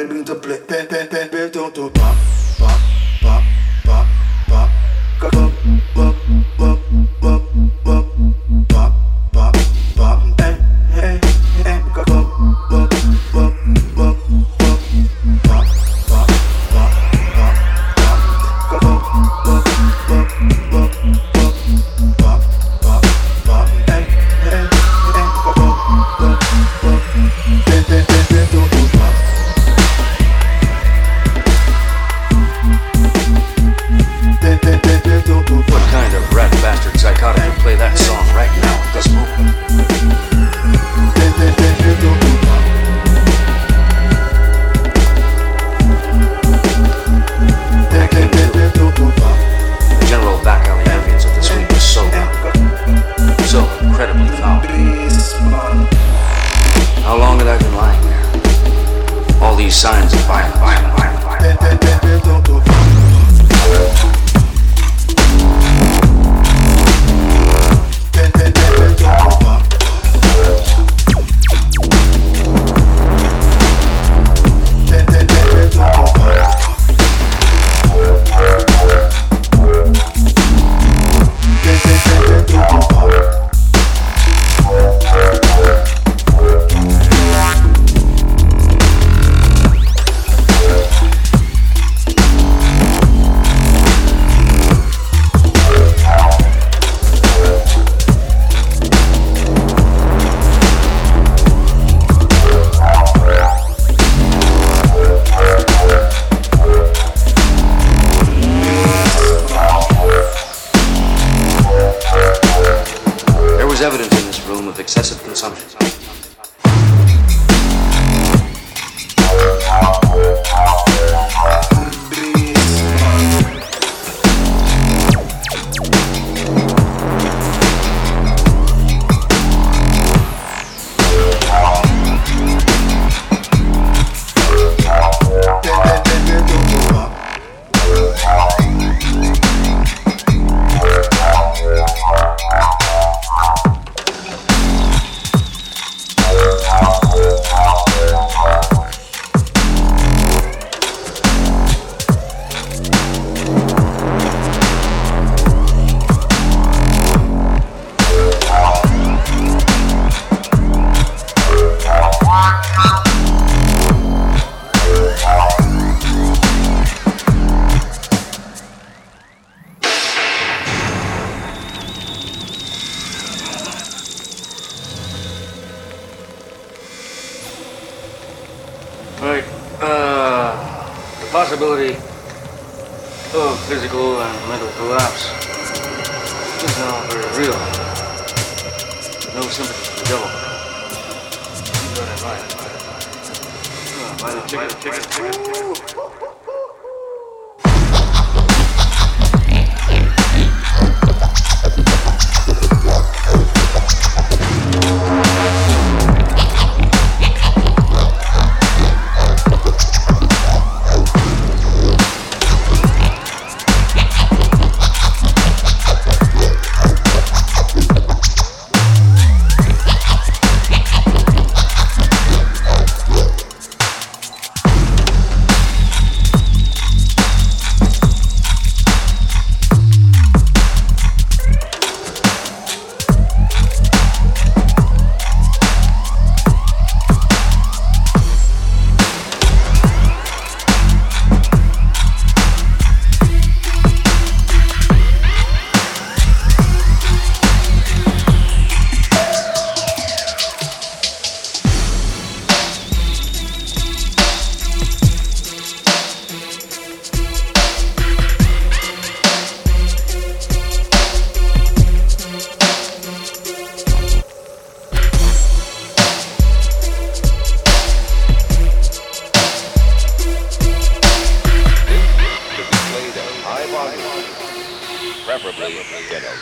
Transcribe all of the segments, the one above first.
I the to play. play, play, play.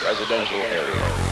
residential area.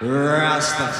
Rasta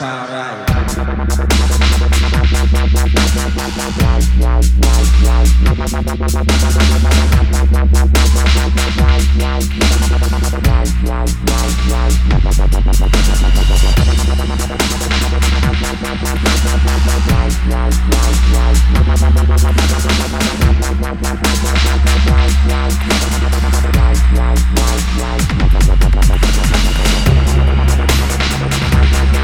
you. Thank